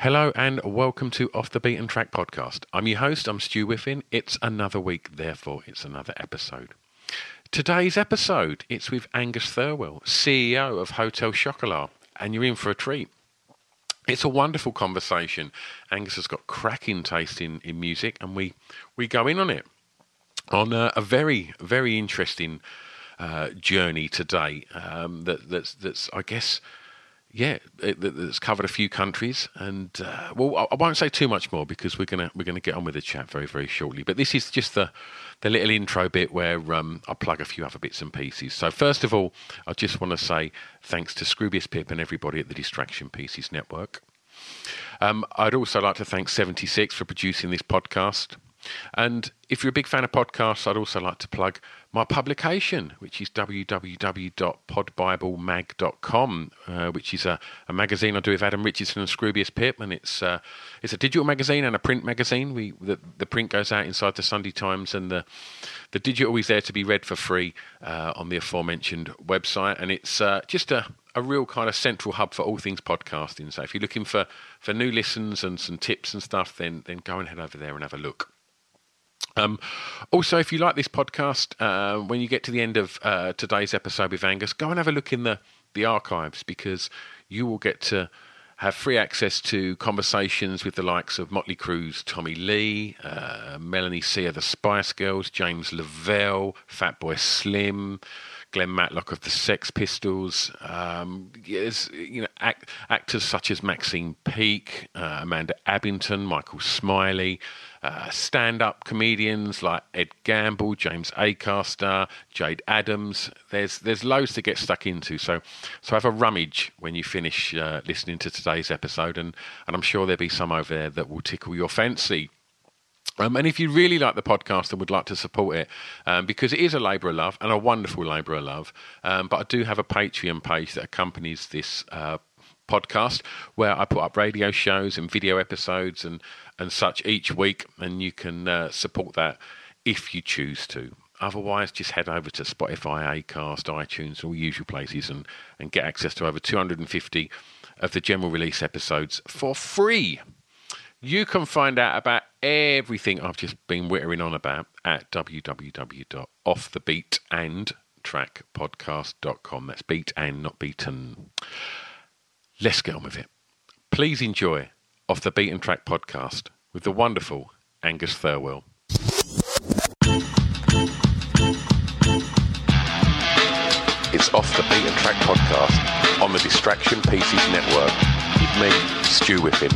Hello and welcome to Off the Beaten Track podcast. I'm your host, I'm Stu Whiffin. It's another week, therefore it's another episode. Today's episode, it's with Angus Thirlwell, CEO of Hotel Chocolat, and you're in for a treat. It's a wonderful conversation. Angus has got cracking taste in, in music, and we, we go in on it on a, a very, very interesting uh, journey today um, that, that's, that's, I guess, yeah, it, that's covered a few countries, and uh, well, I, won't say too much more because we're gonna we're gonna get on with the chat very very shortly. But this is just the the little intro bit where um, I plug a few other bits and pieces. So first of all, I just want to say thanks to Scroobius Pip and everybody at the Distraction Pieces Network. Um, I'd also like to thank 76 for producing this podcast. And if you're a big fan of podcasts, I'd also like to plug my publication, which is www.podbiblemag.com, uh, which is a, a magazine I do with Adam Richardson and Scroobius Pip, and it's uh, it's a digital magazine and a print magazine. We the, the print goes out inside the Sunday Times, and the the digital is there to be read for free uh, on the aforementioned website, and it's uh, just a a real kind of central hub for all things podcasting. So if you're looking for, for new listens and some tips and stuff, then then go and head over there and have a look. Um, also, if you like this podcast, uh, when you get to the end of uh, today's episode with Angus, go and have a look in the, the archives because you will get to have free access to conversations with the likes of Motley Crue's Tommy Lee, uh, Melanie C of the Spice Girls, James Lavelle, Fatboy Slim, Glenn Matlock of the Sex Pistols. Um, yes, you know, act, actors such as Maxine Peake, uh, Amanda Abbington, Michael Smiley, uh, stand-up comedians like Ed Gamble, James Acaster, Jayde Adams. There's there's loads to get stuck into. So so have a rummage when you finish uh, listening to today's episode, and and I'm sure there'll be some over there that will tickle your fancy. Um, and if you really like the podcast and would like to support it, um, because it is a labour of love and a wonderful labour of love, um, but I do have a Patreon page that accompanies this uh, podcast where I put up radio shows and video episodes and, and such each week, and you can uh, support that if you choose to. Otherwise, just head over to Spotify, Acast, iTunes, all usual places, and, and get access to over 250 of the general release episodes for free. You can find out about everything I've just been wittering on about at www.offthebeatandtrackpodcast.com. That's beat and not beaten. Let's get on with it. Please enjoy Off the Beaten Track podcast with the wonderful Angus Thirlwell. It's Off the Beaten Track podcast on the Distraction Pieces Network with me, Stu Whiffin.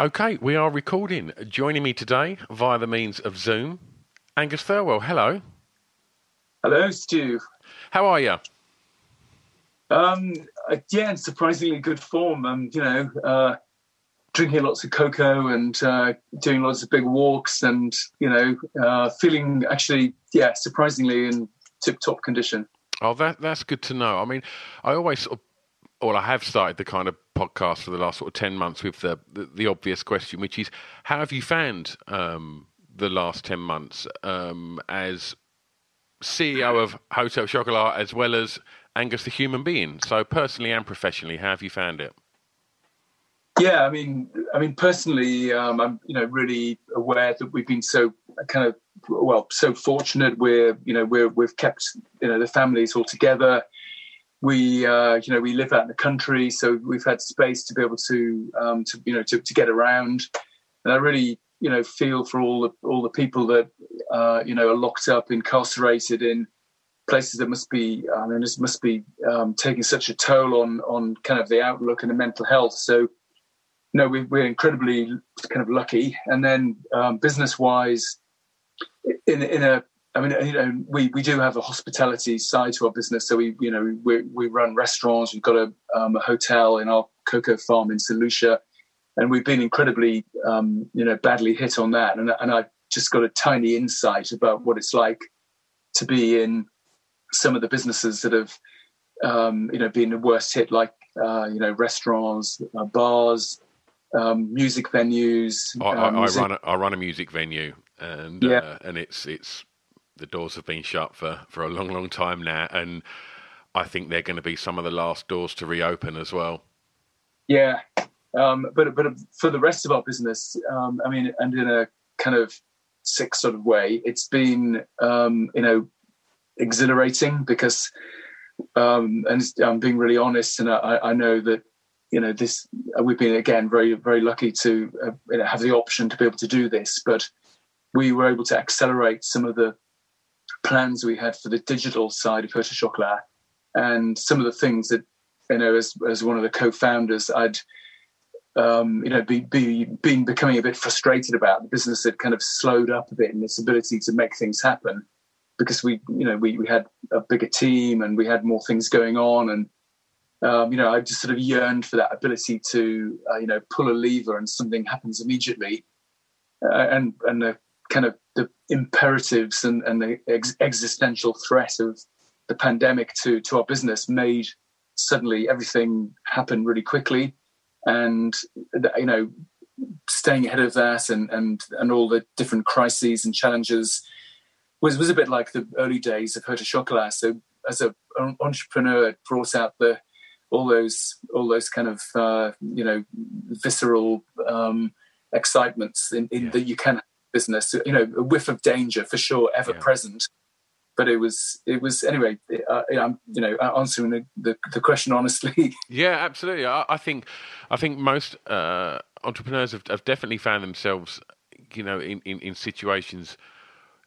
Okay, we are recording. Joining me today via the means of Zoom, Angus Thirlwell. Hello. Hello, Stu. How are you? Um, again, surprisingly good form. Um, you know, uh, drinking lots of cocoa and uh, doing lots of big walks, and you know, uh, feeling actually, yeah, surprisingly in tip-top condition. Oh, that that's good to know. I mean, I always sort of, well, I have started the kind of podcast for the last sort of ten months with the the, the obvious question, which is, how have you found um, the last ten months um, as CEO of Hotel Chocolat as well as Angus the human being? So personally and professionally, how have you found it? Yeah, I mean, I mean, personally, um, I'm you know really aware that we've been so kind of well so fortunate. We're you know we're we've kept you know the families all together. we uh, you know we live out in the country, so we've had space to be able to um, to you know to, to get around. And I really you know feel for all the all the people that uh, you know are locked up, incarcerated in places that must be I mean this must be um, taking such a toll on on kind of the outlook and the mental health. So no, we, we're incredibly kind of lucky. And then um, business wise, in in a I mean, you know, we, we do have a hospitality side to our business. So we, you know, we, we run restaurants. We've got a, um, a hotel in our cocoa farm in St. Lucia, and we've been incredibly, um, you know, badly hit on that. And, and I've just got a tiny insight about what it's like to be in some of the businesses that have, um, you know, been the worst hit, like, uh, you know, restaurants, uh, bars, um, music venues. I, I, music- I run a, I run a music venue, and Yeah. uh, and it's it's the doors have been shut for for a long, long time now, and I think they're going to be some of the last doors to reopen as well. Yeah, um, but but for the rest of our business, um, I mean, and in a kind of sick sort of way, it's been um, you know exhilarating because, um, and I'm being really honest, and I, I know that you know this we've been again very very lucky to uh, you know, have the option to be able to do this, but we were able to accelerate some of the plans we had for the digital side of Hotel Chocolat and some of the things that you know as as one of the co-founders I'd um, you know be, be been becoming a bit frustrated about the business had kind of slowed up a bit in its ability to make things happen because we you know we we had a bigger team and we had more things going on and um, you know I just sort of yearned for that ability to uh, you know pull a lever and something happens immediately. Uh, and and the kind of the imperatives and, and the ex- existential threat of the pandemic to to our business made suddenly everything happen really quickly. And you know staying ahead of that and and and all the different crises and challenges was was a bit like the early days of Hotel Chocolat. So as a, an entrepreneur, it brought out the all those all those kind of uh, you know visceral um, excitements in, in Yeah. that you can business. You know, a whiff of danger for sure, ever Yeah. present. But it was it was anyway. Uh, I'm you know answering the, the, the question honestly. Yeah, absolutely. I, I think I think most uh, entrepreneurs have, have definitely found themselves, you know, in, in, in situations,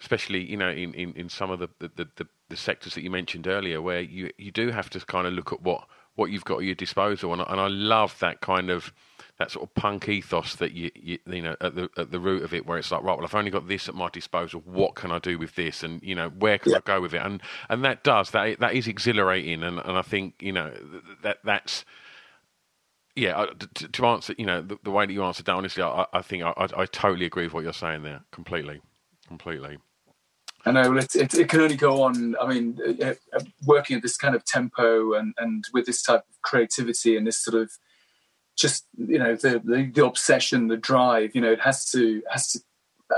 especially you know in, in, in some of the, the, the, the sectors that you mentioned earlier, where you, you do have to kind of look at what, what you've got at your disposal, and, I- and I love that kind of that sort of punk ethos that you, you you know at the at the root of it, where it's like right, well, I've only got this at my disposal. What can I do with this? And you know, where can I go with it? And and that does that that is exhilarating, and, and I think you know that that's yeah, to, to answer, you know, the, the way that you answered that, honestly, I, I think I, I, I totally agree with what you're saying there, completely, completely. I know it, it, it can only go on. I mean, uh, uh, working at this kind of tempo and, and with this type of creativity and this sort of just you know the, the the obsession, the drive. You know, it has to has to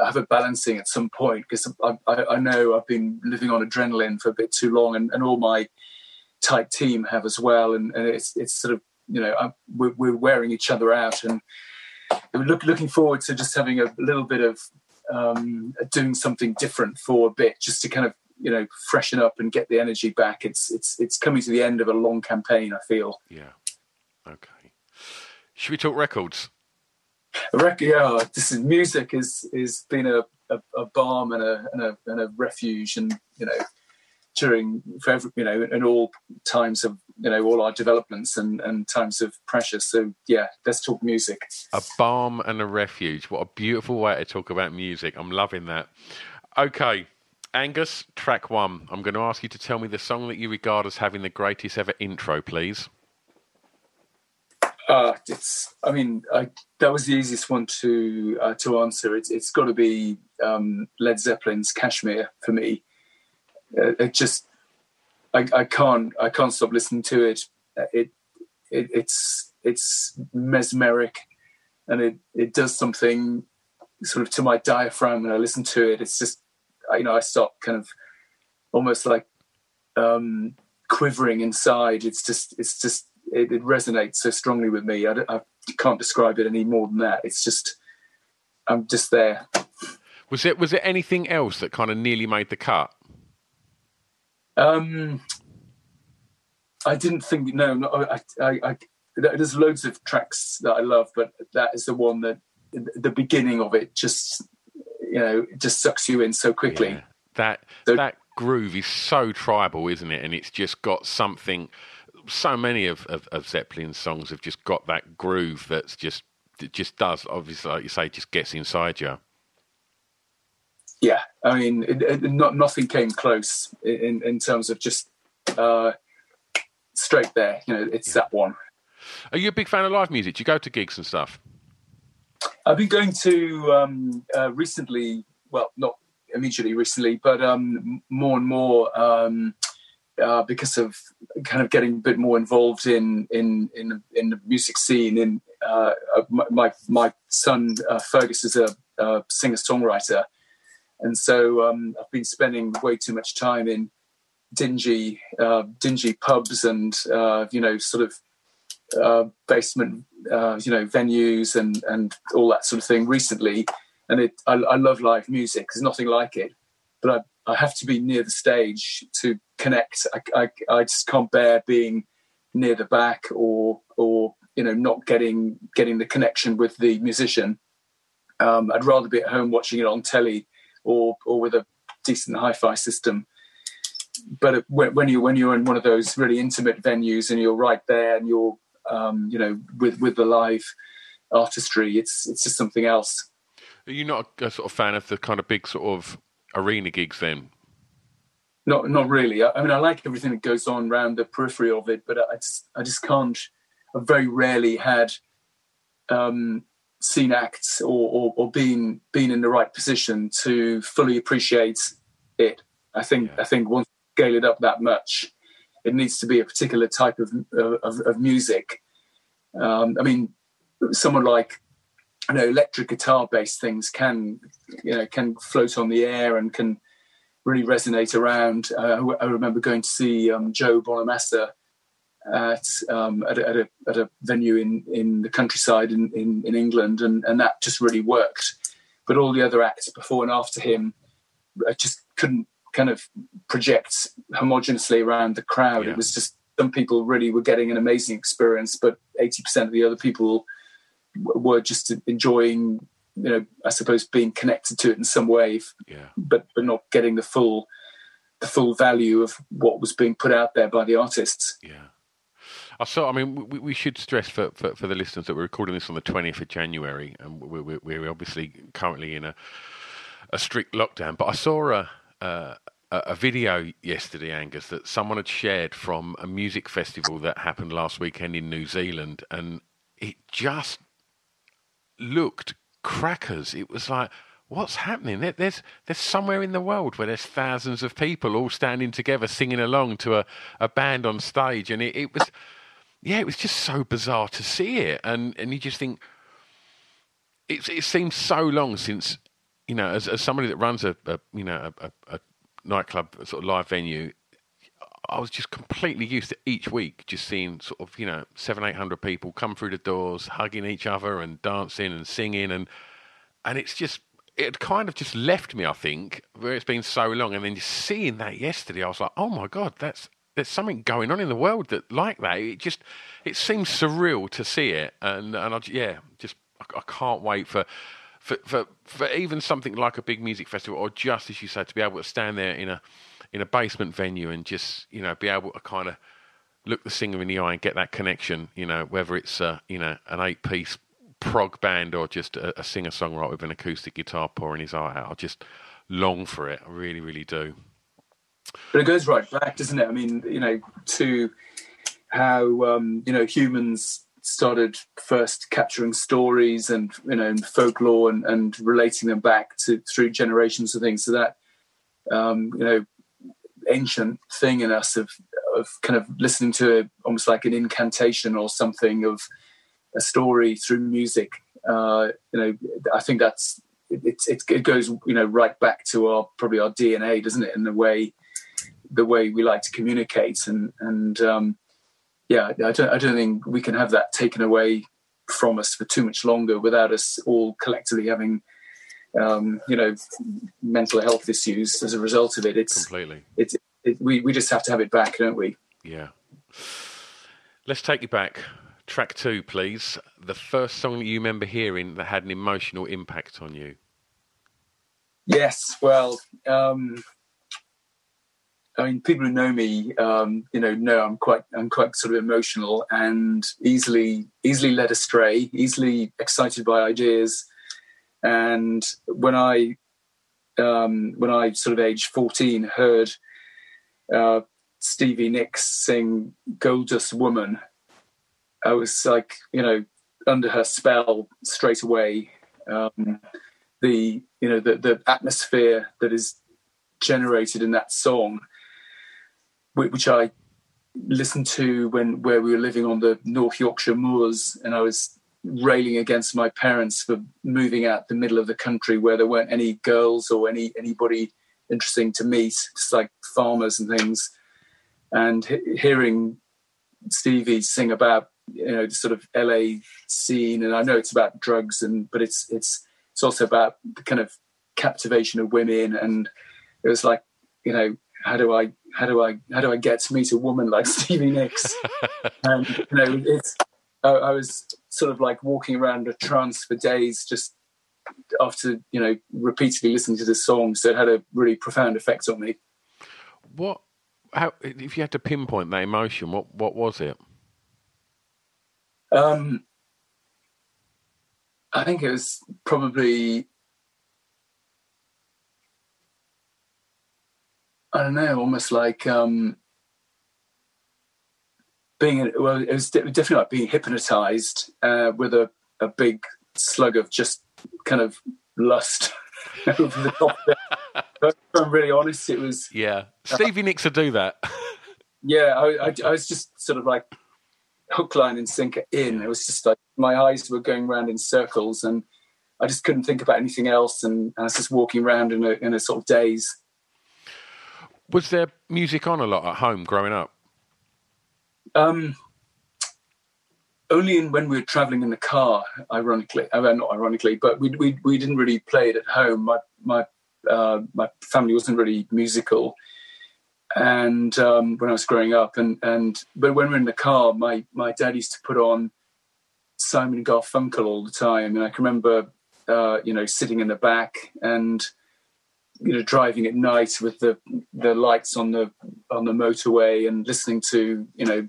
have a balancing at some point because I, I, I know I've been living on adrenaline for a bit too long, and, and all my tight team have as well, and, and it's it's sort of you know i we're, we're wearing each other out, and we're look, looking forward to just having a little bit of um, doing something different for a bit, just to kind of you know freshen up and get the energy back. It's it's it's coming to the end of a long campaign. I feel. Yeah. Okay. Should we talk records? Reckon, yeah, this is music is is been a, a, a balm and a, and a and a refuge, and you know during for every, you know in all times of you know all our developments and and times of pressure. So yeah, let's talk music. A balm and a refuge. What a beautiful way to talk about music. I'm loving that. Okay. Angus, track one. I'm going to ask you to tell me the song that you regard as having the greatest ever intro, please. Uh, it's. I mean, I, that was the easiest one to uh, to answer. It's it's got to be um, Led Zeppelin's "Kashmir" for me. It just, I, I can't I can't stop listening to it. It, it it's it's mesmeric, and it it does something sort of to my diaphragm when I listen to it. It's just, you know, I start kind of almost like um, quivering inside. It's just, it's just, it, it resonates so strongly with me. I, I can't describe it any more than that. It's just, I'm just there. Was it was it anything else that kind of nearly made the cut? Um, I didn't think. No, no I, I, I, there's loads of tracks that I love, but that is the one that the beginning of it just you know just sucks you in so quickly. Yeah. That so, that groove is so tribal, isn't it? And it's just got something. So many of, of, of Zeppelin's songs have just got that groove that's just it just does obviously like you say just gets inside you yeah i mean it, it, not nothing came close in in terms of just uh straight there you know it's that one are you a big fan of live music do you go to gigs and stuff i've been going to um uh, recently well not immediately recently but um more and more um uh, because of kind of getting a bit more involved in in in, in the music scene. In uh, uh my my son uh, Fergus is a, a singer songwriter, and so um, I've been spending way too much time in dingy uh, dingy pubs and you know sort of basement you know venues and and all that sort of thing recently. And it, I, I love live music. There's nothing like it, but I I have to be near the stage to connect. I, I, I just can't bear being near the back or or you know not getting getting the connection with the musician. Um, I'd rather be at home watching it on telly or or with a decent hi-fi system. But when you when you're in one of those really intimate venues and you're right there and you're um, you know with with the live artistry, it's it's just something else. Are you not a, a sort of fan of the kind of big sort of arena gigs then? Not not really. I, I, mean, I like everything that goes on around the periphery of it, but I just I just can't. I've very rarely had um, seen acts or, or, or been been in the right position to fully appreciate it. I think yeah. I think once scale it up that much, it needs to be a particular type of of, of music. Um, I mean, someone like you know electric guitar based things can you know can float on the air and can really resonate around. Uh, I remember going to see um, Joe Bonamassa at, um, at, a, at, a, at, a, venue in, in the countryside in, in, in, England, and, and that just really worked. But all the other acts before and after him, I just couldn't kind of project homogeneously around the crowd. Yeah. It was just some people really were getting an amazing experience, but 80% of the other people were just enjoying you know i suppose being connected to it in some way yeah. but but not getting the full the full value of what was being put out there by the artists yeah I saw. I mean, we, we should stress for, for, for, the listeners that we're recording this on the 20th of January, and we're, we're obviously currently in a a strict lockdown. But I saw a, a a video yesterday, Angus, that someone had shared from a music festival that happened last weekend in New Zealand, and it just looked crackers. It was like, what's happening? There's there's somewhere in the world where there's thousands of people all standing together singing along to a, a band on stage, and it, it was, yeah, it was just so bizarre to see it, and and you just think, it it seems so long since, you know, as as somebody that runs a, a you know a, a, a nightclub sort of live venue, I was just completely used to each week just seeing sort of you know seven eight hundred people come through the doors, hugging each other and dancing and singing and and it's just it kind of just left me. I think where it's been so long, and then just seeing that yesterday, I was like, oh my god, that's there's something going on in the world that like that. It just it seems surreal to see it, and and I, yeah, just I, I can't wait for. For, for for even something like a big music festival, or just as you said, to be able to stand there in a in a basement venue and just you know be able to kind of look the singer in the eye and get that connection. You know, whether it's uh, you know an eight piece prog band or just a, a singer songwriter with an acoustic guitar pouring his eye out. I just long for it. I really, really do. But it goes right back, doesn't it? I mean, you know, to how um, you know humans started first capturing stories and you know and folklore and, and relating them back to through generations of things. So that um, you know ancient thing in us of of kind of listening to almost like an incantation or something of a story through music. Uh, you know, I think that's it, it, it goes you know right back to our probably our DNA, doesn't it? In the way the way we like to communicate and and um, yeah, I don't I don't think we can have that taken away from us for too much longer without us all collectively having um, you know mental health issues as a result of it. It's completely. It's it, we we just have to have it back, don't we? Yeah. Let's take you back. Track two, please. The first song that you remember hearing that had an emotional impact on you. Yes, well, um, I mean, people who know me, um, you know, know I'm quite, I'm quite sort of emotional and easily, easily led astray, easily excited by ideas. And when I, um, when I sort of age 14, heard uh, Stevie Nicks sing "Gold Dust Woman," I was like, you know, under her spell straight away. Um, the, you know, the the atmosphere that is generated in that song which I listened to when where we were living on the North Yorkshire moors, and I was railing against my parents for moving out the middle of the country where there weren't any girls or any anybody interesting to meet, just like farmers and things. And he- hearing Stevie sing about you know the sort of LA scene, and I know it's about drugs, and but it's it's it's also about the kind of captivation of women, and it was like you know how do I how do I how do I get to meet a woman like Stevie Nicks? and you know, it's I, I, was sort of like walking around a trance for days, just after you know repeatedly listening to this song. So it had a really profound effect on me. What? How? If you had to pinpoint that emotion, what what was it? Um, I think it was probably I don't know, almost like um, being well, it was definitely like being hypnotized uh, with a, a big slug of just kind of lust over the top of it. But if I'm really honest, it was yeah. Stevie uh, Nicks would do that. yeah, I, I, I, was just sort of like hook, line, and sinker in. It was just like my eyes were going around in circles, and I just couldn't think about anything else. And I was just walking around in a in a sort of daze. Was there music on a lot at home growing up? Um, only in, when we were traveling in the car. Ironically, I uh, mean, not ironically, but we, we we didn't really play it at home. My my uh, my family wasn't really musical, and um, when I was growing up, and and but when we were in the car, my my dad used to put on Simon Garfunkel all the time, and I can remember, uh, you know, sitting in the back and you know driving at night with the the lights on the on the motorway and listening to you know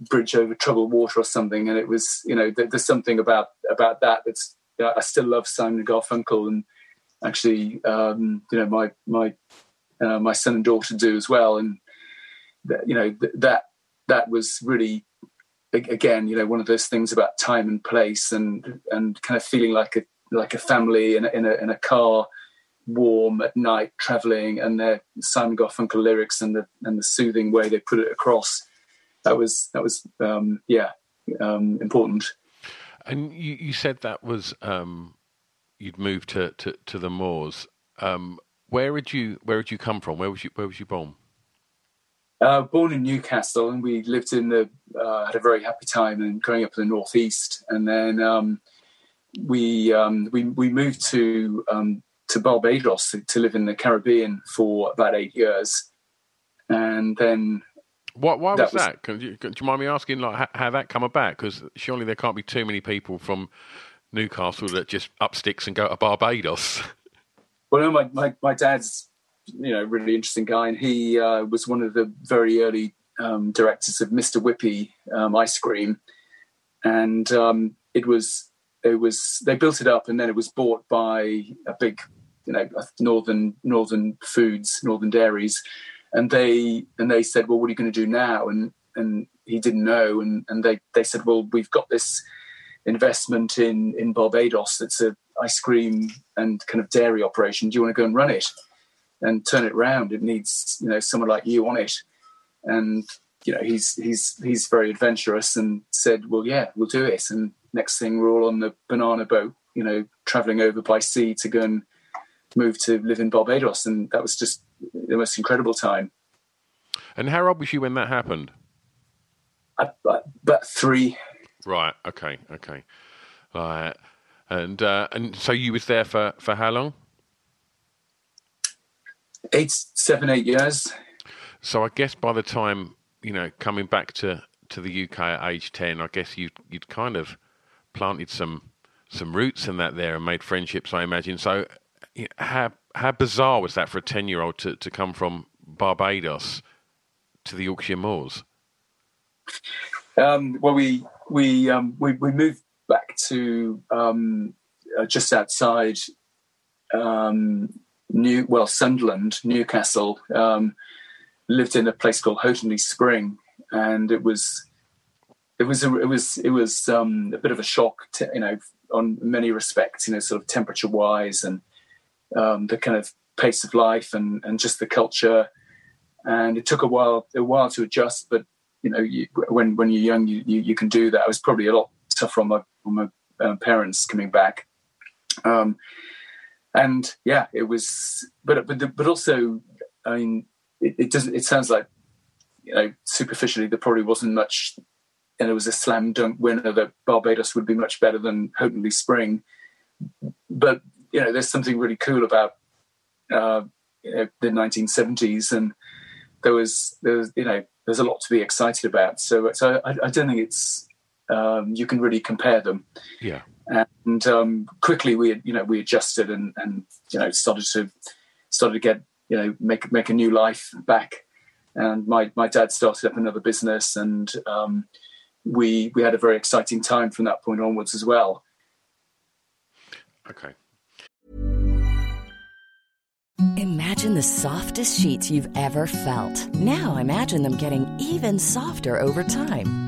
bridge over troubled water or something. And it was you know there's something about about that that's I still love Simon Garfunkel. And actually um, you know my my uh, my son and daughter do as well and you know that that was really again you know one of those things about time and place and and kind of feeling like a like a family in a, in a, in a car warm at night traveling and their Simon Garfunkel lyrics and the and the soothing way they put it across. That was that was um, yeah um, important. And you, you said that was um, you'd moved to, to, to the moors. Um, where did you where did you come from? Where was you where was you born? Uh, born in Newcastle, and we lived in the uh, had a very happy time and growing up in the northeast. And then um, we um, we we moved to um, to Barbados to, to live in the Caribbean for about eight years, and then what? Why was that? Was, you, do you mind me asking, like, how, how that come about? Because surely there can't be too many people from Newcastle that just up sticks and go to Barbados. Well, no, my, my, my dad's, you know, really interesting guy, and he uh, was one of the very early um, directors of Mr. Whippy um, ice cream, and um, it was it was they built it up, and then it was bought by a big you know northern northern foods, northern dairies, and they and they said, well, what are you going to do now? And and he didn't know, and and they they said, well, we've got this investment in in Barbados that's a ice cream and kind of dairy operation. Do you want to go and run it and turn it around? It needs you know someone like you on it, and you know he's he's he's very adventurous and said, well, yeah, we'll do it. And next thing we're all on the banana boat, you know, traveling over by sea to go and move to live in Barbados, and that was just the most incredible time. And how old was you when that happened? Uh, about three. Right. Okay. Okay. Right. And uh, and so you was there for for how long? Eight, seven, eight years. So I guess by the time you know coming back to to the UK at age ten, I guess you you'd kind of planted some some roots in that there and made friendships. I imagine. So, how how bizarre was that for a ten year old to to come from Barbados to the Yorkshire Moors? Um, well, we we um, we we moved back to um, uh, just outside um, New well Sunderland, Newcastle. Um, lived in a place called Houghton-le-Spring, and it was it was a, it was it was um, a bit of a shock, to, you know, on many respects, you know, sort of temperature wise and um, the kind of pace of life and and just the culture. And it took a while a while to adjust, but you know, you, when when you're young, you, you, you can do that. I was probably a lot tougher on my my uh, parents coming back. Um, and yeah, it was, but but but also, I mean, it, it doesn't. It sounds like you know superficially there probably wasn't much, and it was a slam dunk winner that Barbados would be much better than Houghton-le-Spring. But you know, there's something really cool about uh, you know, the 1970s, and there was there was you know there's a lot to be excited about. So so I, I don't think it's um, you can really compare them. Yeah. And um, quickly we you know we adjusted and and you know started to started to get you know make make a new life back. And my my dad started up another business, and um, we we had a very exciting time from that point onwards as well. Okay. Imagine the softest sheets you've ever felt. Now imagine them getting even softer over time.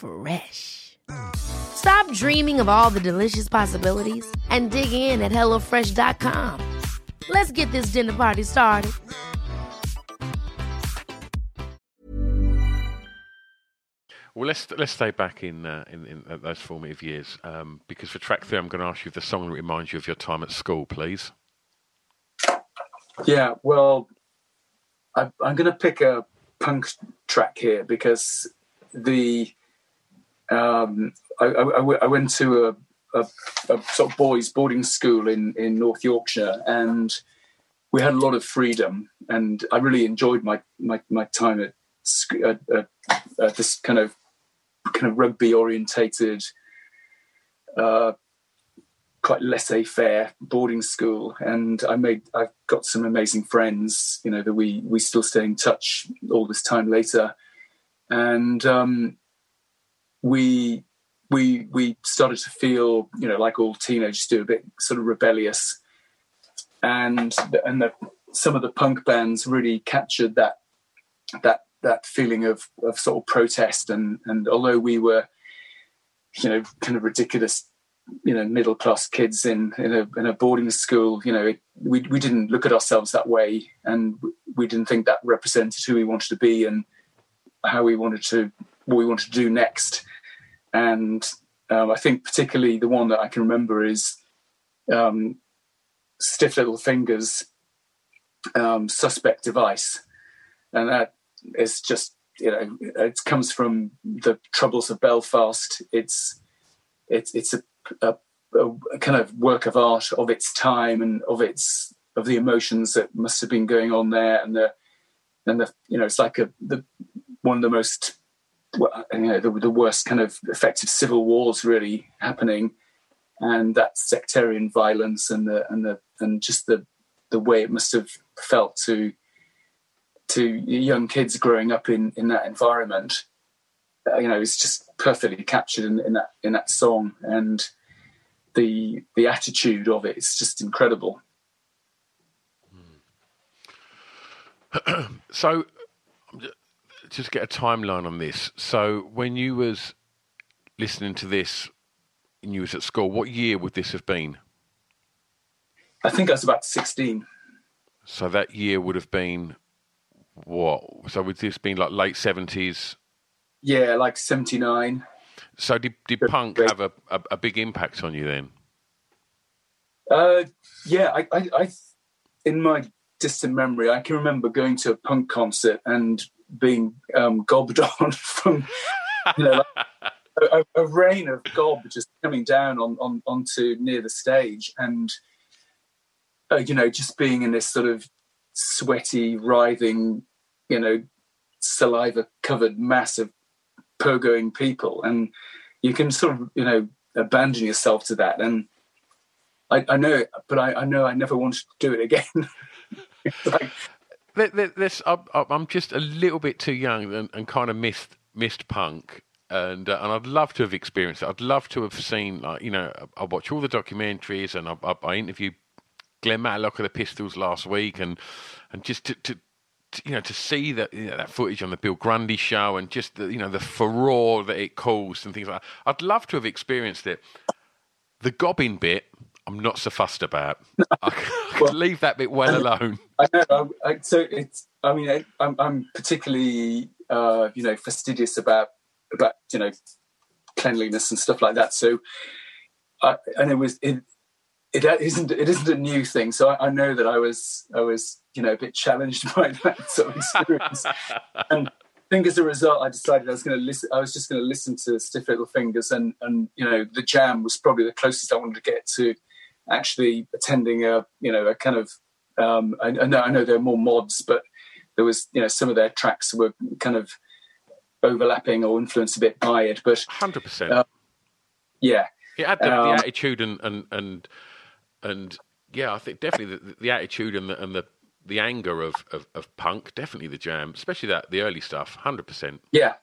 Fresh. Stop dreaming of all the delicious possibilities and dig in at HelloFresh.com. Let's get this dinner party started. Well, let's let's stay back in uh, in, in those formative years um, because for track three, I'm going to ask you if the song that reminds you of your time at school, please. Yeah, well, I, I'm going to pick a punk track here because the um, I, I, I, went to a, a, a, sort of boys' boarding school in, in North Yorkshire, and we had a lot of freedom, and I really enjoyed my my, my time at, at, at, at this kind of kind of rugby orientated, uh, quite laissez-faire boarding school, and I made I've got some amazing friends, you know, that we we still stay in touch all this time later, and um, we we we started to feel, you know, like all teenagers do, a bit sort of rebellious, and and the, some of the punk bands really captured that that that feeling of of sort of protest, and and although we were, you know, kind of ridiculous, you know, middle class kids in in a in a boarding school, you know, it, we we didn't look at ourselves that way, and we didn't think that represented who we wanted to be and how we wanted to what we want to do next and um, I think particularly the one that I can remember is um, Stiff Little Fingers um, Suspect Device. And that is just, you know, it comes from the troubles of Belfast. It's, it's, it's a, a, a kind of work of art of its time and of its of the emotions that must have been going on there, and the and the you know it's like a the one of the most you know the, the worst kind of effective civil wars really happening, and that sectarian violence and the and the and just the the way it must have felt to to young kids growing up in in that environment. Uh, you know, it's just perfectly captured in, in that in that song, and the the attitude of it is just incredible. so, just get a timeline on this. So, when you was listening to this, and you was at school, what year would this have been? I think I was about sixteen. So that year would have been what? So would this been like late seventies? Yeah, like seventy nine. So did did punk have a, a, a, big impact on you then? Uh, yeah, I, I, I, in my distant memory, I can remember going to a punk concert and being um, gobbed on from you know like a, a, rain of gob just coming down on, on onto near the stage and uh, you know just being in this sort of sweaty writhing you know saliva covered mass of pogoing people and you can sort of you know abandon yourself to that and I, I know but I, I, know I never wanted to do it again. like, I'm, just a little bit too young and, and kind of missed missed punk, and uh, and I'd love to have experienced it. I'd love to have seen like you know I watch all the documentaries and I, I, I interviewed Glenn Matlock of the Pistols last week, and and just to, to you know, to see that you know, that footage on the Bill Grundy show and just the you know the furore that it caused and things like that. I'd love to have experienced it. The gobbing bit, I'm not so fussed about. I can well, leave that bit well alone. I know. I, so it's. I mean, I, am I'm particularly, uh, you know, fastidious about about you know cleanliness and stuff like that. So, I, and it was it, it isn't it isn't a new thing. So I, I, know that I was I was you know a bit challenged by that sort of experience, and I think as a result, I decided I was going to listen. I was just going to listen to Stiff Little Fingers, and and you know the Jam was probably the closest I wanted to get to actually attending a you know a kind of um, I, I, know I know there are more mods, but there was you know some of their tracks were kind of overlapping or influenced a bit by it. But hundred uh, percent, yeah, it had the, um, the, attitude and and and and yeah, I think definitely the, the attitude and the and the the anger of, of, of punk, definitely the jam, especially that the early stuff, hundred percent. Yeah,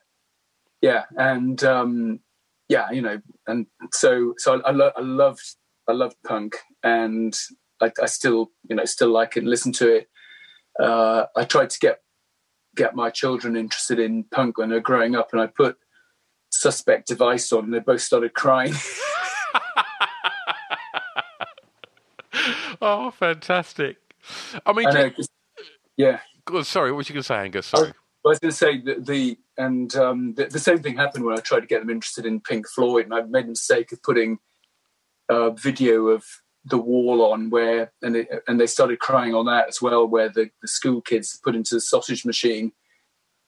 yeah, and um, yeah, you know, and so so I, I, lo- I loved I loved punk, and I, I, still, you know, still like it, listen to it. Uh, I tried to get get my children interested in punk when they're growing up, and I put Suspect Device on, and they both started crying. oh, fantastic! I mean, I know, yeah. Sorry, what was you going to say, Angus? Sorry. I was going to say that the and um, the, the, same thing happened when I tried to get them interested in Pink Floyd, and I made the mistake of putting uh, video of the wall on where and they, and they started crying on that as well where the, the school kids put into the sausage machine.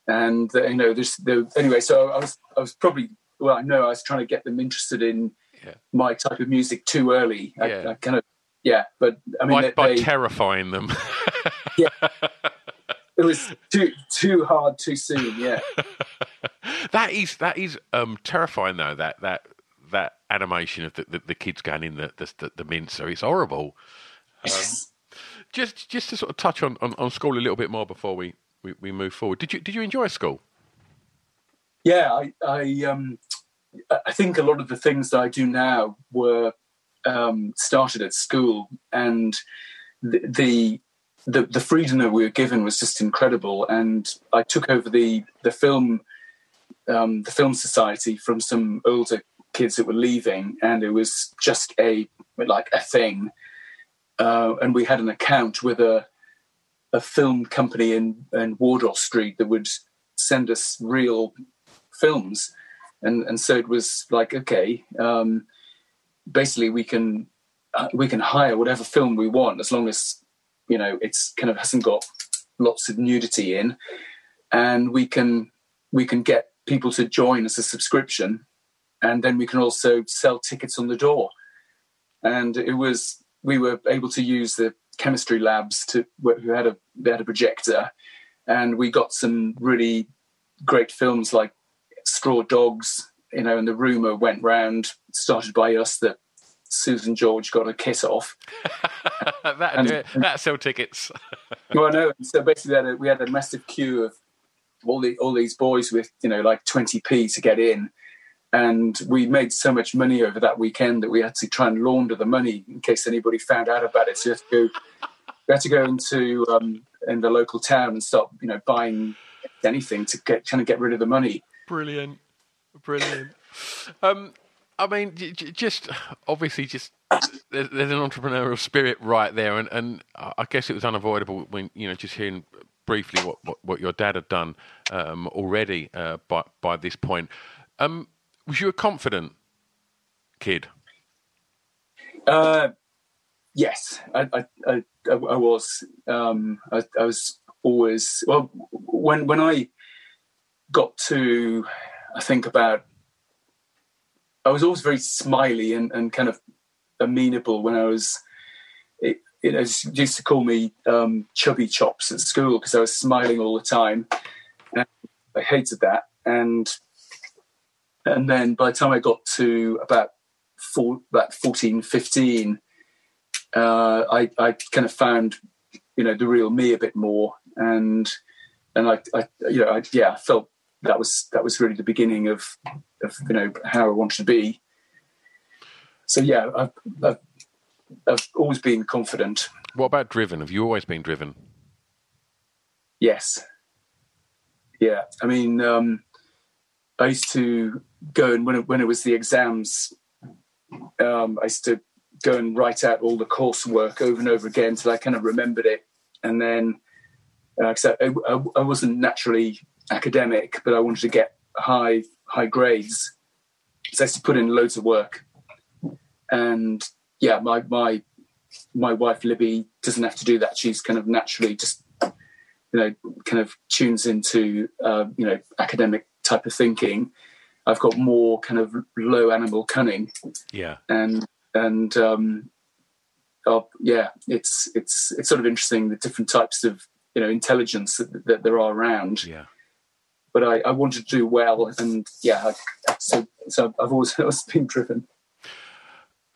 And you know this the, anyway so i was i was probably well i know i was trying to get them interested in yeah. my type of music too early. Yeah. I, I kind of yeah but i mean by, they, by terrifying them. Yeah. It was too too hard too soon yeah. That is that is um terrifying though that that that animation of the, the, the kids going in the the, the mincer. It's horrible. Um, just just to sort of touch on, on, on, school a little bit more before we, we, we move forward. Did you did you enjoy school? Yeah, I I um I think a lot of the things that I do now were um, started at school, and the, the the the freedom that we were given was just incredible. And I took over the the film um, the film society from some older kids that were leaving, and it was just a like a thing. Uh, and we had an account with a a film company in, in Wardour Street that would send us real films, and and so it was like okay, um, basically we can uh, we can hire whatever film we want as long as you know it's kind of hasn't got lots of nudity in, and we can we can get people to join as a subscription and then we can also sell tickets on the door. And it was we were able to use the chemistry labs to who had a they had a projector, and we got some really great films like Straw Dogs, you know, and the rumor went round, started by us that Susan George got a kiss off. that and, that sell tickets. well, I know. So basically, we had, a, we had a massive queue of all the all these boys with you know like twenty p to get in, and we made so much money over that weekend that we had to try and launder the money in case anybody found out about it. So we had to go, we had to go into um, in the local town and start you know buying anything to get kind of get rid of the money. Brilliant, brilliant. Um, I mean, just obviously, just there's, there's, an entrepreneurial spirit right there, and, and I guess it was unavoidable when you know just hearing briefly what, what, what your dad had done um, already uh, by by this point. Um, was you a confident kid? Uh, yes, I I, I, I was. Um, I, I was always well when when I got to I think about I was always very smiley and, and kind of amenable when I was. It, it used to call me um, chubby chops at school because I was smiling all the time. And I hated that, and and then by the time I got to about four, about 14, 15, uh, I, I kind of found you know the real me a bit more, and and I, I you know I, yeah I felt that was that was really the beginning of of you know how I wanted to be. So yeah, I've, I've, I've always been confident. What about driven? Have you always been driven? Yes. Yeah, I mean, um, I used to go and when it, when it was the exams, um, I used to go and write out all the coursework over and over again until I kind of remembered it, and then uh, I, I, I wasn't naturally academic, but I wanted to get high high grades. So I used to put in loads of work. And yeah, my my my wife Libby doesn't have to do that. She's kind of naturally just you know kind of tunes into uh, you know academic type of thinking. I've got more kind of low animal cunning. Yeah. And and um, oh, yeah, it's it's it's sort of interesting the different types of you know intelligence that, that there are around. Yeah but I, I wanted to do well, and yeah, I, so so I've always, always been driven.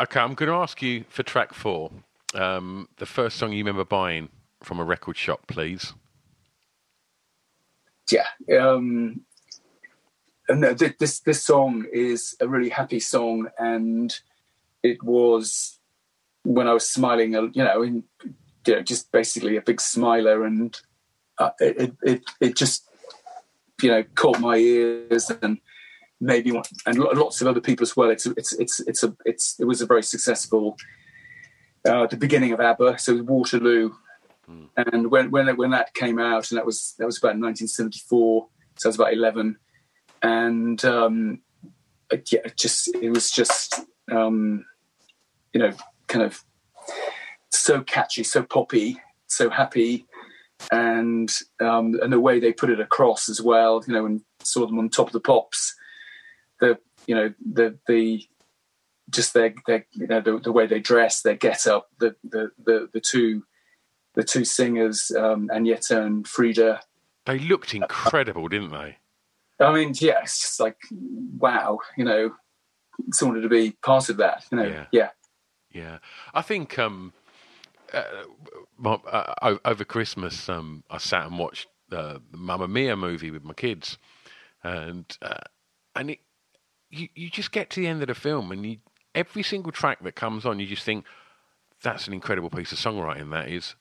Okay, I'm going to ask you for track four. Um, the first song you remember buying from a record shop, please. Yeah, um, and this this song is a really happy song, and it was when I was smiling, you know, in, you know, just basically a big smiler, and uh, it, it it just you know caught my ears and maybe one, and lots of other people as well. It's it's it's it's a it's it was a very successful uh, the beginning of ABBA. So Waterloo, mm. and when when when that came out, and that was that was about 1974. So I was about 11, and um, yeah, just it was just um, you know kind of so catchy, so poppy, so happy and um, and the way they put it across as well. You know, and saw them on top of the pops. The you know the the just their their you know the, the way they dress, their get up, the the the, the two the two singers, um, Agneta and Frida. They looked incredible, didn't they? I mean, yeah, it's just like wow, you know, someone to be part of that, you know, yeah, yeah. yeah. I think um, uh, uh, over Christmas, um, I sat and watched uh, the Mamma Mia movie with my kids, and uh, and it, you you just get to the end of the film, and you every single track that comes on, you just think that's an incredible piece of songwriting. That is,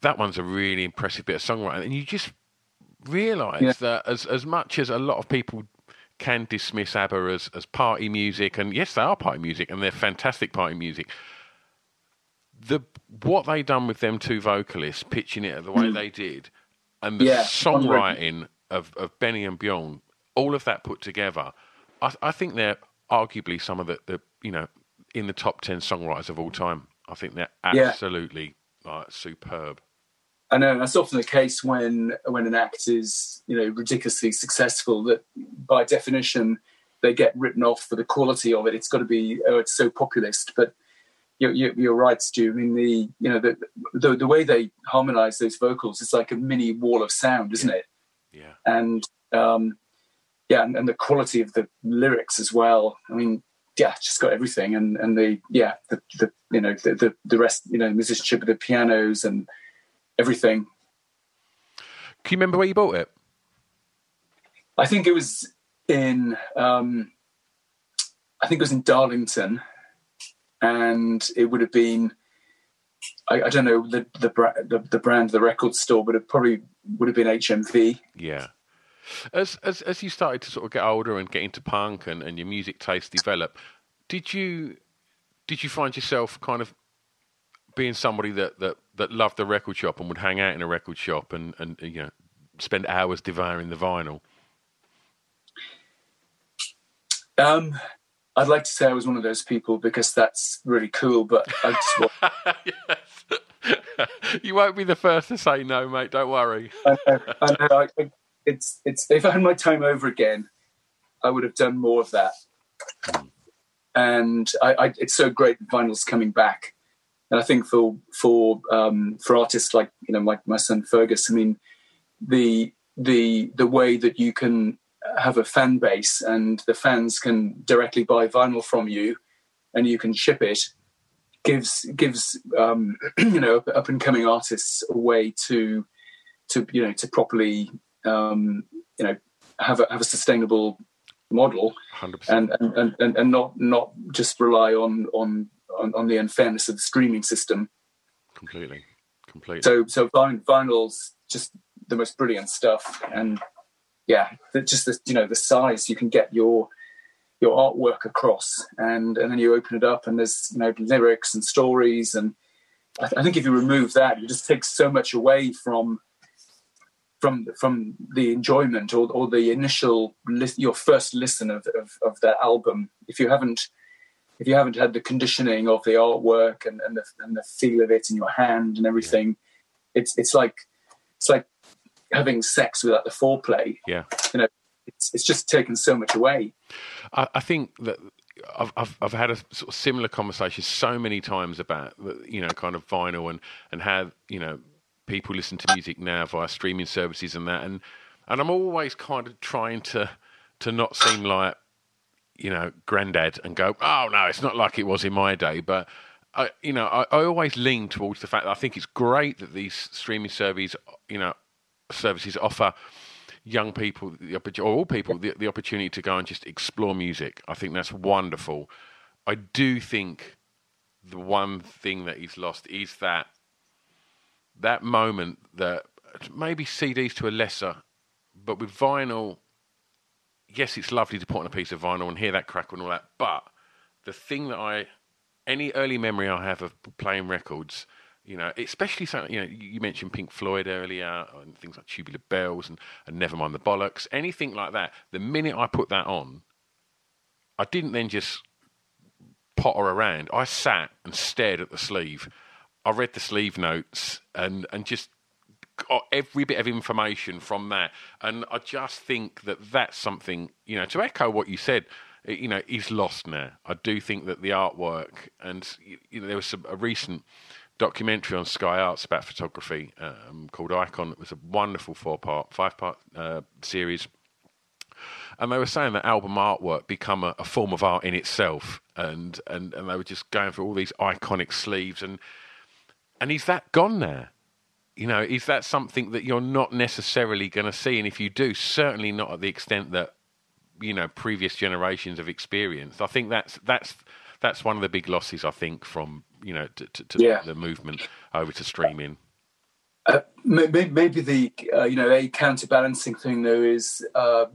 that one's a really impressive bit of songwriting, and you just realise yeah. that as as much as a lot of people can dismiss ABBA as, as party music, and yes, they are party music, and they're fantastic party music the what they done with them two vocalists pitching it the way mm. they did, and the yeah, songwriting of, of Benny and Bjorn, all of that put together, I, I think they're arguably some of the, the you know in the top ten songwriters of all time. I think they're absolutely yeah. like superb. I know and that's often the case when when an act is you know ridiculously successful that by definition they get written off for the quality of it. It's got to be oh it's so populist, but you're, you're, right, Stu. I mean, the you know the the, the way they harmonize those vocals is like a mini wall of sound, isn't yeah. it? Yeah. And um, yeah, and, and, the quality of the lyrics as well. I mean, yeah, just got everything, and and the yeah, the, the you know the, the the rest, you know, the musicianship of the pianos and everything. Can you remember where you bought it? I think it was in um, I think it was in Darlington, and it would have been I, I don't know the the, the the brand, the record store, but it probably would have been HMV. Yeah. As as as you started to sort of get older and get into punk and, and your music taste develop, did you did you find yourself kind of being somebody that, that, that loved the record shop and would hang out in a record shop and, and you know spend hours devouring the vinyl? Um, I'd like to say I was one of those people because that's really cool, but I just yes. you won't be the first to say no, mate. Don't worry. I know, I know I, it's it's. If I had my time over again, I would have done more of that. And I, I, it's so great vinyl's coming back, and I think for for um, for artists like you know my my son Fergus, I mean the the the way that you can have a fan base and the fans can directly buy vinyl from you and you can ship it gives gives um, you know up and coming artists a way to to you know to properly um, you know have a have a sustainable model 100%. And, and and and not not just rely on on on, on the unfairness of the streaming system. Completely. Completely. So so vinyl's just the most brilliant stuff. And yeah, just the you know the size you can get your your artwork across, and and then you open it up, and there's you know lyrics and stories, and I, th- I think if you remove that, you just take so much away from from from the enjoyment or, or the initial your first listen of, of, of that album. If you haven't if you haven't had the conditioning of the artwork and, and the and the feel of it in your hand and everything, it's it's like it's like having sex without the foreplay. Yeah, you know, it's it's just taken so much away. I, I think that. I've, I've I've had a sort of similar conversation so many times about you know kind of vinyl and and how you know people listen to music now via streaming services and that and and I'm always kind of trying to to not seem like you know granddad and go oh no it's not like it was in my day but I you know I, I always lean towards the fact that I think it's great that these streaming services you know services offer young people the or all people the, the opportunity to go and just explore music. I think that's wonderful. I do think the one thing that he's lost is that that moment that maybe CDs to a lesser, but with vinyl, yes, it's lovely to put on a piece of vinyl and hear that crackle and all that. But the thing that I, any early memory I have of playing records you know, especially something, you know, you mentioned Pink Floyd earlier and things like Tubular Bells and, and Never Mind the Bollocks, anything like that. The minute I put that on, I didn't then just potter around. I sat and stared at the sleeve. I read the sleeve notes and, and just got every bit of information from that. And I just think that that's something, you know, to echo what you said, you know, is lost now. I do think that the artwork and, you know, there was some, a recent documentary on Sky Arts about photography um, called Icon. It was a wonderful four part, five part uh, series. And they were saying that album artwork become a, a, form of art in itself, and, and, and they were just going through all these iconic sleeves, and and is that gone now? You know, is that something that you're not necessarily going to see? And if you do, certainly not at the extent that you know previous generations have experienced. I think that's that's that's one of the big losses I think from you know to, to, to yeah. the movement over to streaming. Uh, maybe, maybe the uh, you know a counterbalancing thing though is uh,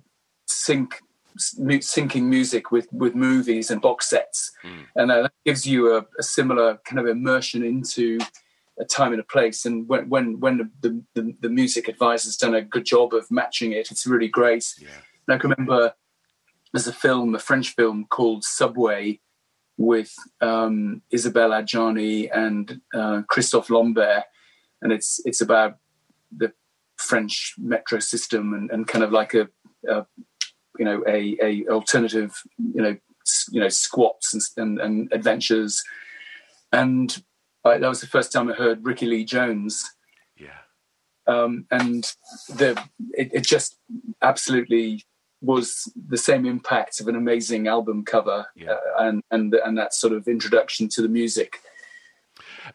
sync syncing music with with movies and box sets, mm. and that gives you a, a, similar kind of immersion into a time and a place. And when when when the the, the music advisor's done a good job of matching it, it's really great. Yeah. And I can remember there's a film, a French film called Subway, with um, Isabelle Adjani and uh, Christophe Lambert, and it's it's about the French metro system and, and kind of like a, a you know a, a, alternative you know you know squats and, and, and adventures and I, that was the first time I heard Rickie Lee Jones. Yeah. Um, and the it, it, just absolutely was the same impact of an amazing album cover yeah. uh, and and and that sort of introduction to the music.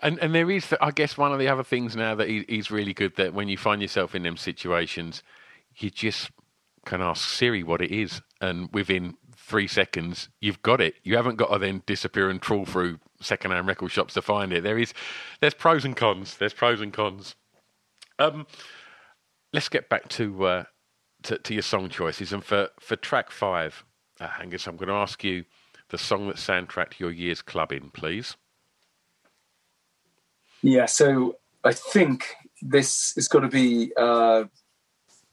And and there is, I guess, one of the other things now that he's really good that when you find yourself in them situations, you just can ask Siri what it is, and within three seconds you've got it. You haven't got to then disappear and trawl through second-hand record shops to find it. There is, there's pros and cons. There's pros and cons. Um, let's get back to, uh, to, to your song choices, and for for track five, uh, Angus, I'm going to ask you the song that soundtracked your year's clubbing, please. Yeah, so I think this has got to be uh,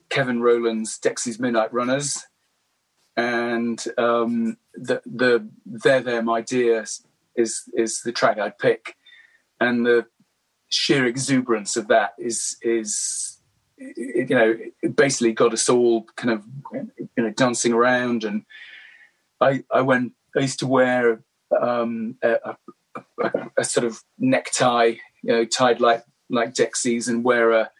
Kevin Rowland's Dexy's Midnight Runners, and um, the the there there my dear is is the track I'd pick, and the sheer exuberance of that is is you know basically got us all kind of you know dancing around, and I I went I used to wear um, a, a, a, sort of necktie, you know, tied like like Dexys, and wear a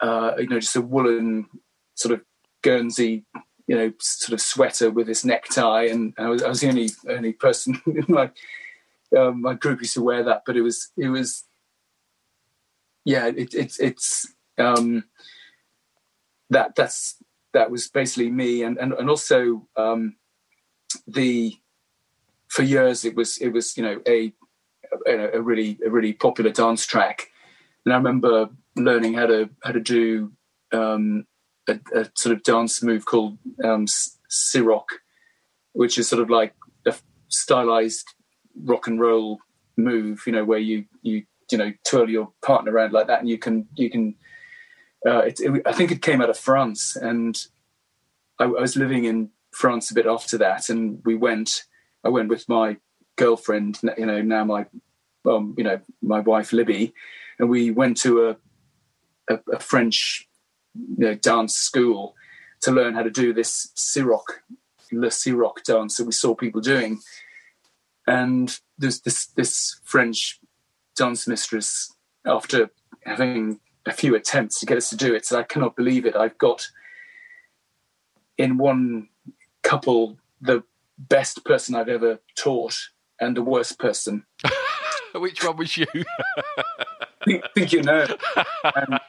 uh, you know just a woolen sort of Guernsey you know, sort of sweater with his necktie, and I was, I was the only only person in my um, my group used to wear that. But it was it was yeah, it, it it's um, that that's that was basically me, and and and also um, the for years it was it was you know a a, a really a really popular dance track, and I remember learning how to how to do um, a, a sort of dance move called um, Ceroc, which is sort of like a stylized rock and roll move. You know, where you you you know twirl your partner around like that, and you can you can. Uh, it, it, I think it came out of France, and I, I was living in France a bit after that, and we went. I went with my girlfriend, you know, now my, um, you know, my wife Libby, and we went to a, a, a French you know, dance school to learn how to do this Ceroc, Le Ceroc dance that we saw people doing. And there's this this French dance mistress, after having a few attempts to get us to do it, said, I cannot believe it. I've got in one couple the best person I've ever taught and the worst person. Which one was you? think, think you know. And,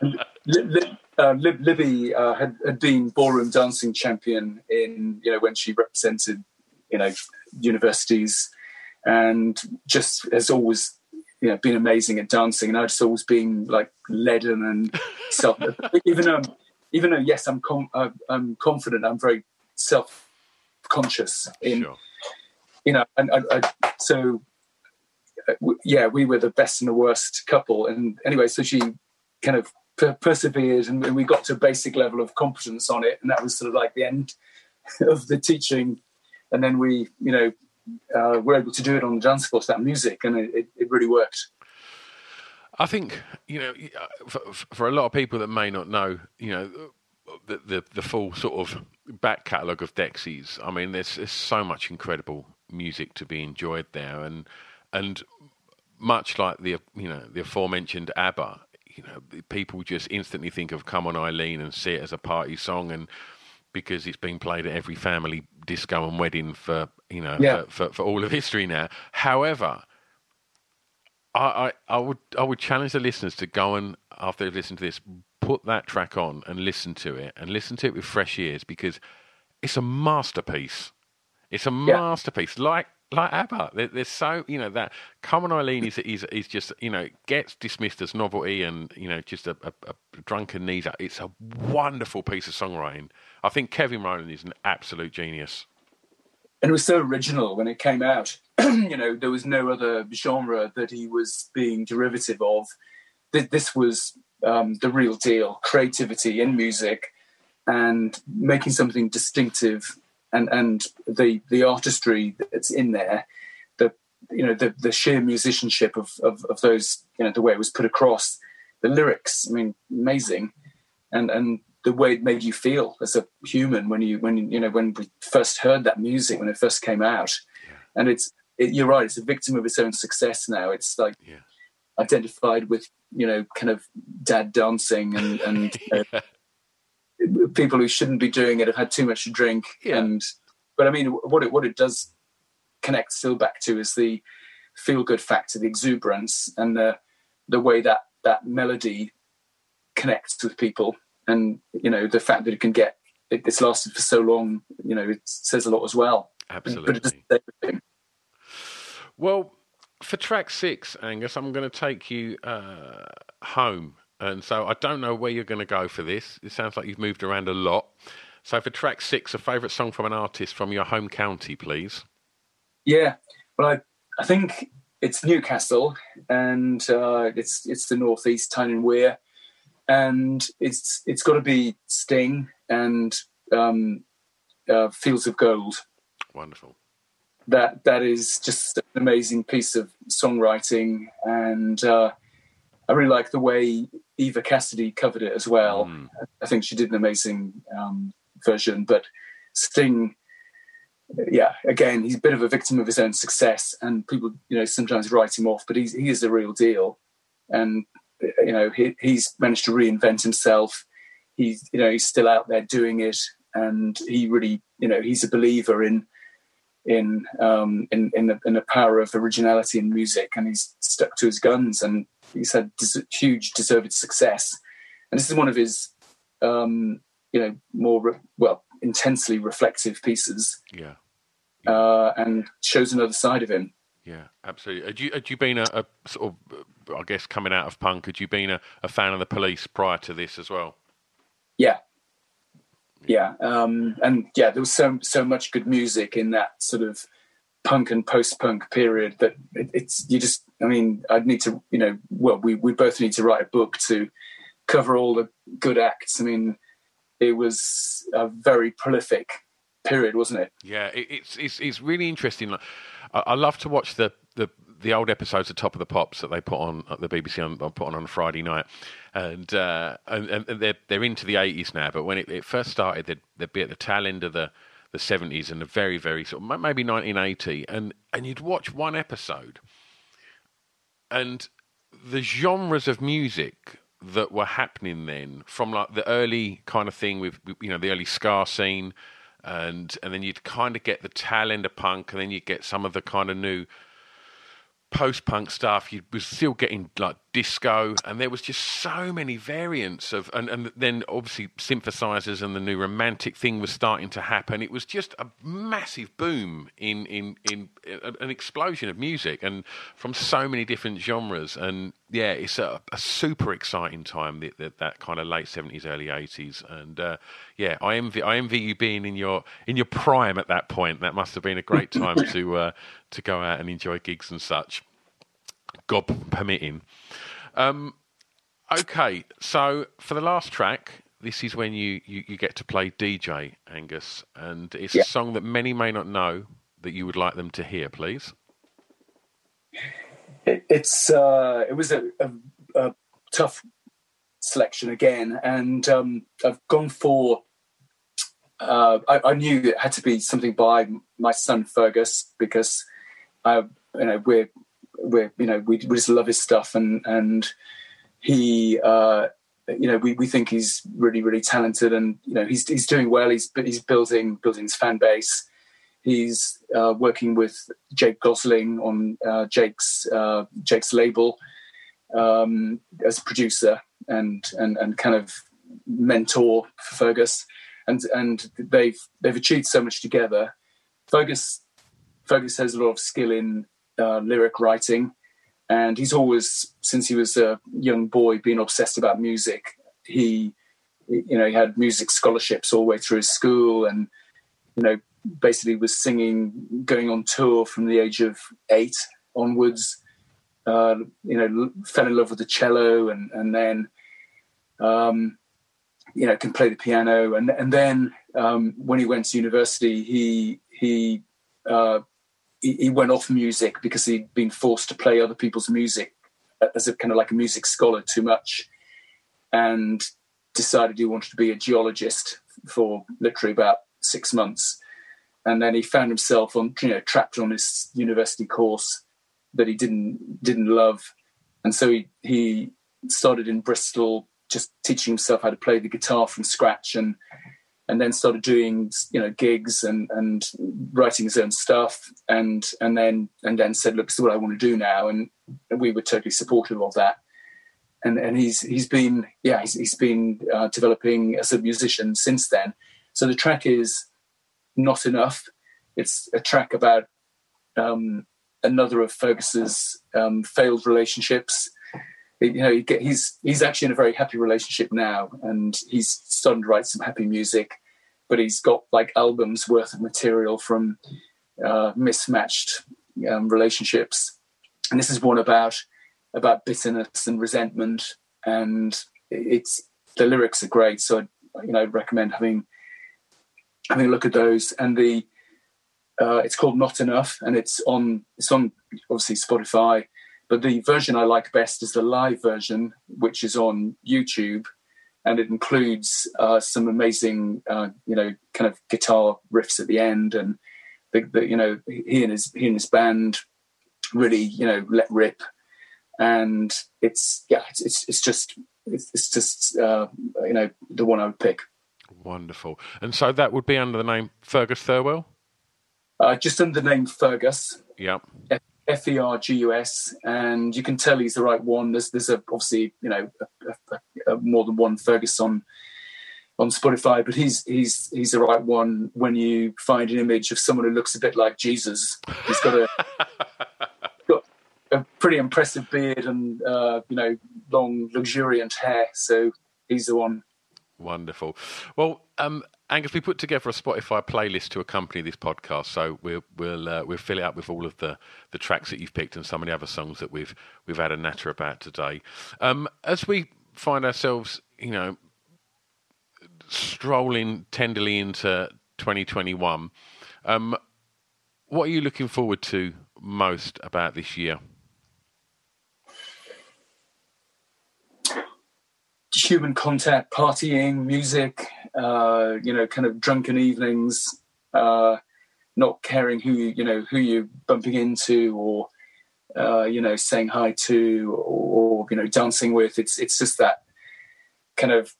and uh, Lib- Libby uh, had, had been ballroom dancing champion in you know when she represented you know universities, and just has always you know been amazing at dancing. And I've just always been like leaden and self. even though even though yes, I'm com- I'm confident. I'm very self conscious in sure. you know, and I, I, so uh, yeah, we were the best and the worst couple. And anyway, so she kind of persevered and, we got to a basic level of competence on it. And that was sort of like the end of the teaching. And then we you know uh, were able to do it on the dance floor to that music and it, it really worked. I think you know for, for, a lot of people that may not know you know the the, the full sort of back catalogue of Dexys I mean there's, there's so much incredible music to be enjoyed there. And and much like the you know the aforementioned ABBA you know, people just instantly think of "Come On Eileen" and see it as a party song, and because it's been played at every family disco and wedding for you know yeah. for, for, for, all of history now. However, I, I, I would I would challenge the listeners to go and after they've listened to this, put that track on and listen to it, and listen to it with fresh ears because it's a masterpiece. It's a yeah. masterpiece, like like ABBA. There's so you know that Come On Eileen is is is just you know gets dismissed as novelty and you know just a, a, a drunken knees. It's a wonderful piece of songwriting. I think Kevin Rowland is an absolute genius. And it was so original when it came out. you know, there was no other genre that he was being derivative of. This was um, the real deal: creativity in music and making something distinctive and and the the artistry that's in there, the you know the the sheer musicianship of of, of those you know the way it was put across, the lyrics. I mean, amazing, and and the way it made you feel as a human when you when you know when we first heard that music when it first came out, and it's it, you're right. It's a victim of its own success now. It's like Yeah. identified with you know kind of dad dancing and and know, people who shouldn't be doing it have had too much to drink. Yeah. And but I mean, what it what it does connect still back to is the feel good factor, the exuberance, and the the way that that melody connects with people, and you know the fact that it can get it, it's lasted for so long. You know, it says a lot as well. But it Absolutely. doesn't say everything. Well, for track six, Angus, I'm going to take you uh, home. And so I don't know where you're going to go for this. It sounds like you've moved around a lot. So for track six, a favourite song from an artist from your home county, please. Yeah, well, I, I think it's Newcastle, and uh, it's it's the northeast Tyne and Wear, and it's it's got to be Sting and um, uh, Fields of Gold. Wonderful. That that is just an amazing piece of songwriting, and uh, I really like the way Eva Cassidy covered it as well. I think she did an amazing um, version, but Sting yeah, again, he's a bit of a victim of his own success, and people, you know, sometimes write him off. But he's he is the real deal, and you know, he, he's managed to reinvent himself. He's you know he's still out there doing it, and he really, you know, he's a believer in in um, in in the, in the power of originality in music, and he's stuck to his guns, and he's had huge deserved success. And this is one of his, um, you know, more re- well intensely reflective pieces Yeah. uh, and shows another side of him. Yeah, absolutely. Had you had you been a, a sort of, I guess, coming out of punk? Had you been a, a fan of the Police prior to this as well? Yeah, yeah, um, and yeah, there was so so much good music in that sort of punk and post punk period that it, it's you just. I mean, I'd need to, you know, well, we we both need to write a book to cover all the good acts. I mean, it was a very prolific period, wasn't it? Yeah, it, it's it's it's really interesting. I, I love to watch the, the the old episodes of Top of the Pops that they put on at the BBC on, put on on Friday night, and uh, and, and they're they're into the eighties now. But when it, it first started, they'd, they'd be at the tail end of the the seventies and the very very sort of maybe nineteen eighty, and and you'd watch one episode, and the genres of music that were happening then from like the early kind of thing with you know the early ska scene and and then you'd kind of get the tail end of punk and then you'd get some of the kind of new post-punk stuff you was still getting like disco and there was just so many variants of and, and then obviously synthesizers and the new romantic thing was starting to happen. It was just a massive boom in in in, in an explosion of music and from so many different genres. And yeah it's a, a super exciting time that, that that kind of late 70s early 80s and uh, yeah i envy i envy you being in your in your prime at that point. That must have been a great time to uh, to go out and enjoy gigs and such god permitting um, okay, so for the last track, this is when you, you, you get to play DJ, Angus, and it's Yeah. a song that many may not know that you would like them to hear, please. it, it's uh, it was a, a, a tough selection again, and um, I've gone for. Uh, I, I knew it had to be something by my son Fergus because I, you know, we're we're you know we, we just love his stuff and and he uh, you know we, we think he's really really talented and you know he's he's doing well. He's he's building building his fan base. He's uh, working with Jake Gosling on uh, Jake's uh, Jake's label um, as producer and and and kind of mentor for Fergus. And and they've they've achieved so much together. Fergus Fergus has a lot of skill in uh, lyric writing, and he's always, since he was a young boy, been obsessed about music. He, you know, he had music scholarships all the way through his school, and you know, basically was singing, going on tour from the age of eight onwards. Uh, you know, fell in love with the cello, and and then, um, you know, can play the piano, and and then um, when he went to university, he he uh, he, went off music because he'd been forced to play other people's music uh, as a kind of like a music scholar too much, and decided he wanted to be a geologist for literally about six months. and then he found himself on you know trapped on this university course that he didn't didn't love, and so he he started in Bristol just teaching himself how to play the guitar from scratch and and then started doing you know gigs and and writing his own stuff and and then and then said look this is what I want to do now. And we were totally supportive of that. And and he's he's been yeah he's, he's been uh, developing as a musician since then. So the track is not enough. It's a track about um, another of Fergus's um, failed relationships you know, he's he's actually in a very happy relationship now, and he's starting to write some happy music. But he's got like albums worth of material from uh, mismatched um, relationships, and this is one about about bitterness and resentment. And it's the lyrics are great, so I, you know, I'd recommend having having a look at those. And the uh, it's called Not Enough, and it's on it's on obviously Spotify but the version I like best is the live version, which is on YouTube, and it includes uh, some amazing, uh, you know, kind of guitar riffs at the end, and the, the, you know he and his he and his band really you know let rip, and it's yeah it's it's, it's just it's, it's just uh, you know the one I would pick. Wonderful, and so that would be under the name Fergus Thurwell. Uh, just under the name Fergus. Yep. F E R G U S, and you can tell he's the right one. There's there's a, obviously you know a, a, a more than one Fergus on on Spotify, but he's he's he's the right one. When you find an image of someone who looks a bit like Jesus, he's got a got a pretty impressive beard and uh, you know long luxuriant hair. So he's the one. Wonderful. Well, um, Angus, we put together a Spotify playlist to accompany this podcast, so we'll we'll uh, we'll fill it up with all of the, the tracks that you've picked and some of the other songs that we've we've had a natter about today. Um, as we find ourselves, you know, strolling tenderly into 2021, um, what are you looking forward to most about this year? human contact, partying, music, uh, you know, kind of drunken evenings, uh, not caring who you, you know who you're bumping into or uh, you know saying hi to or, or, you know dancing with. It's it's just that kind of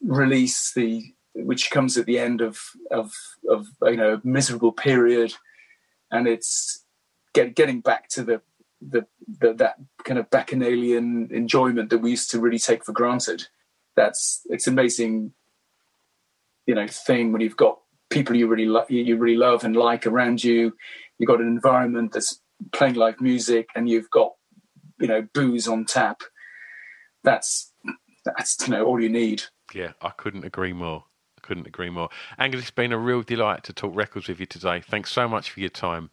release the which comes at the end of of of you know a miserable period, and it's get, getting back to the the, the, that kind of bacchanalian enjoyment that we used to really take for granted. That's it's amazing, you know, thing when you've got people you really lo- you really love and like around you. You've got an environment that's playing live music, and you've got you know booze on tap. That's that's you know all you need. Yeah, I couldn't agree more. I couldn't agree more. Angus, it's been a real delight to talk records with you today. Thanks so much for your time.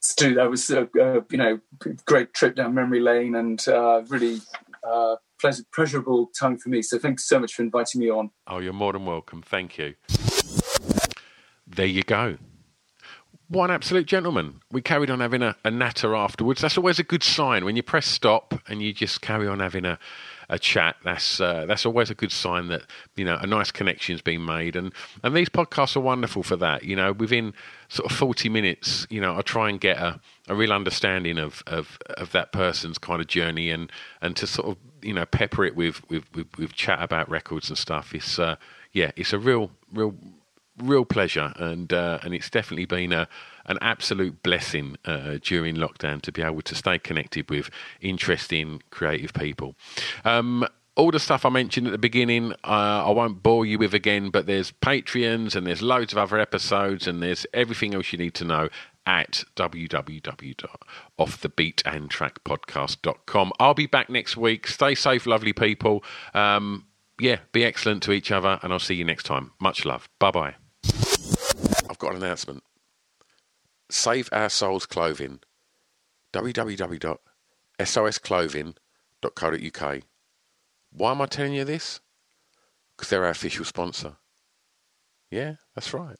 Stu, that was a, a you know great trip down memory lane and uh, really uh, pleasurable time for me. So thanks so much for inviting me on. Oh, you're more than welcome. Thank you. There you go. What an absolute gentleman. We carried on having a, a natter afterwards. That's always a good sign. When you press stop and you just carry on having a, a chat, that's uh, that's always a good sign that you know a nice connection's been made. And and these podcasts are wonderful for that. You know, within sort of forty minutes, you know, I try and get a, a real understanding of, of of that person's kind of journey and and to sort of you know pepper it with with with, with chat about records and stuff. It's uh, yeah, it's a real real real pleasure, and uh, and it's definitely been a an absolute blessing uh, during lockdown to be able to stay connected with interesting, creative people. Um, all the stuff I mentioned at the beginning, uh, I won't bore you with again, but there's Patreons and there's loads of other episodes and there's everything else you need to know at www.offthebeatandtrackpodcast.com. I'll be back next week. Stay safe, lovely people. Um, yeah, be excellent to each other, and I'll see you next time. Much love. Bye bye. I've got an announcement. Save Our Souls Clothing. www.sosclothing.co.uk. Why am I telling you this? Because they're our official sponsor. Yeah, that's right.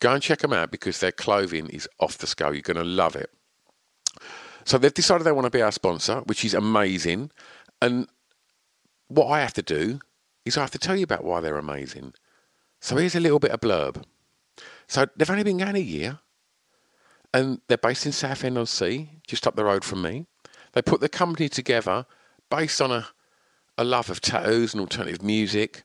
Go and check them out because their clothing is off the scale. You're going to love it. So they've decided they want to be our sponsor, which is amazing. And what I have to do is I have to tell you about why they're amazing. So here's a little bit of blurb. So they've only been going a year, and they're based in Southend on Sea, just up the road from me. They put the company together based on a, a love of tattoos and alternative music,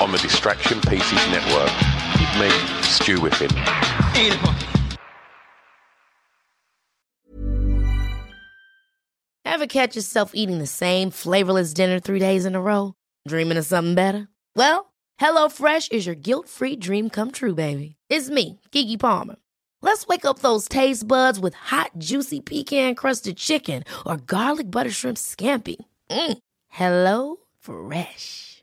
on the Distraction Pieces Network with me, Stu Whiffen. Ever catch yourself eating the same flavorless dinner three days in a row? Dreaming of something better? Well, HelloFresh is your guilt free dream come true, baby. It's me, Keke Palmer. Let's wake up those taste buds with hot, juicy pecan crusted chicken or garlic butter shrimp scampi. Mm. Hello Fresh.